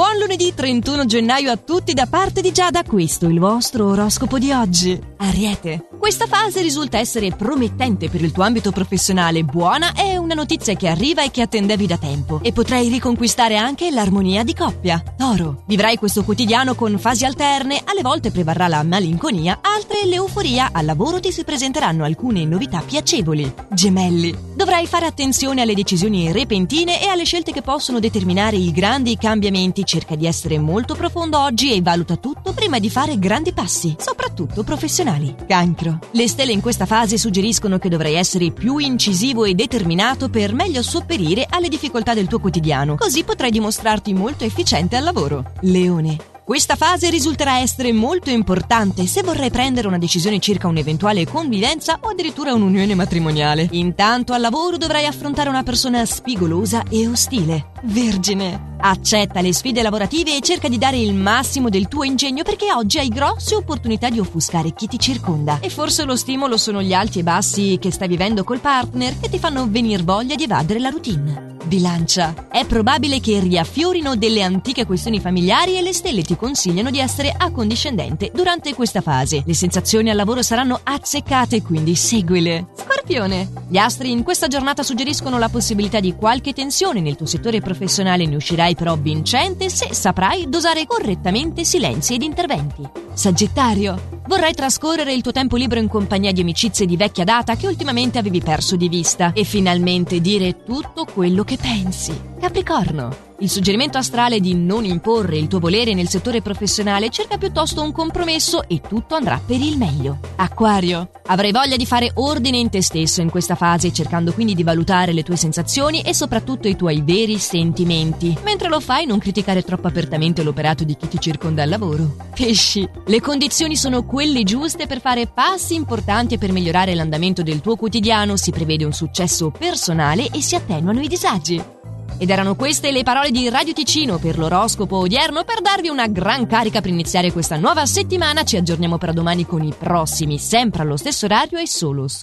Buon lunedì 31 gennaio a tutti da parte di Giada, questo è il vostro oroscopo di oggi. Ariete. Questa fase risulta essere promettente per il tuo ambito professionale, buona è una notizia che arriva e che attendevi da tempo e potrai riconquistare anche l'armonia di coppia. Toro. Vivrai questo quotidiano con fasi alterne, alle volte prevarrà la malinconia, altre l'euforia, al lavoro ti si presenteranno alcune novità piacevoli. Gemelli. Dovrai fare attenzione alle decisioni repentine e alle scelte che possono determinare i grandi cambiamenti. Cerca di essere molto profondo oggi e valuta tutto prima di fare grandi passi, soprattutto professionali. Cancro. Le stelle in questa fase suggeriscono che dovrai essere più incisivo e determinato per meglio sopperire alle difficoltà del tuo quotidiano, così potrai dimostrarti molto efficiente al lavoro. Leone. Questa fase risulterà essere molto importante se vorrai prendere una decisione circa un'eventuale convivenza o addirittura un'unione matrimoniale. Intanto al lavoro dovrai affrontare una persona spigolosa e ostile. Vergine. Accetta le sfide lavorative e cerca di dare il massimo del tuo ingegno perché oggi hai grosse opportunità di offuscare chi ti circonda. E forse lo stimolo sono gli alti e bassi che stai vivendo col partner che ti fanno venire voglia di evadere la routine. Bilancia. È probabile che riaffiorino delle antiche questioni familiari e le stelle ti consigliano di essere accondiscendente durante questa fase. Le sensazioni al lavoro saranno azzeccate, quindi seguile. Scorpione. Gli astri in questa giornata suggeriscono la possibilità di qualche tensione nel tuo settore professionale, ne uscirai però vincente se saprai dosare correttamente silenzi ed interventi. Sagittario. Vorrai trascorrere il tuo tempo libero in compagnia di amicizie di vecchia data che ultimamente avevi perso di vista e finalmente dire tutto quello che pensi. Capricorno. Il suggerimento astrale di non imporre il tuo volere nel settore professionale cerca piuttosto un compromesso e tutto andrà per il meglio. Acquario. Avrai voglia di fare ordine in te stesso in questa fase, cercando quindi di valutare le tue sensazioni e soprattutto i tuoi veri sentimenti. Mentre lo fai, non criticare troppo apertamente l'operato di chi ti circonda al lavoro. Pesci. Le condizioni sono quelle giuste per fare passi importanti e per migliorare l'andamento del tuo quotidiano. Si prevede un successo personale e si attenuano i disagi. Ed erano queste le parole di Radio Ticino per l'oroscopo odierno per darvi una gran carica per iniziare questa nuova settimana. Ci aggiorniamo per domani con i prossimi, sempre allo stesso orario e solo su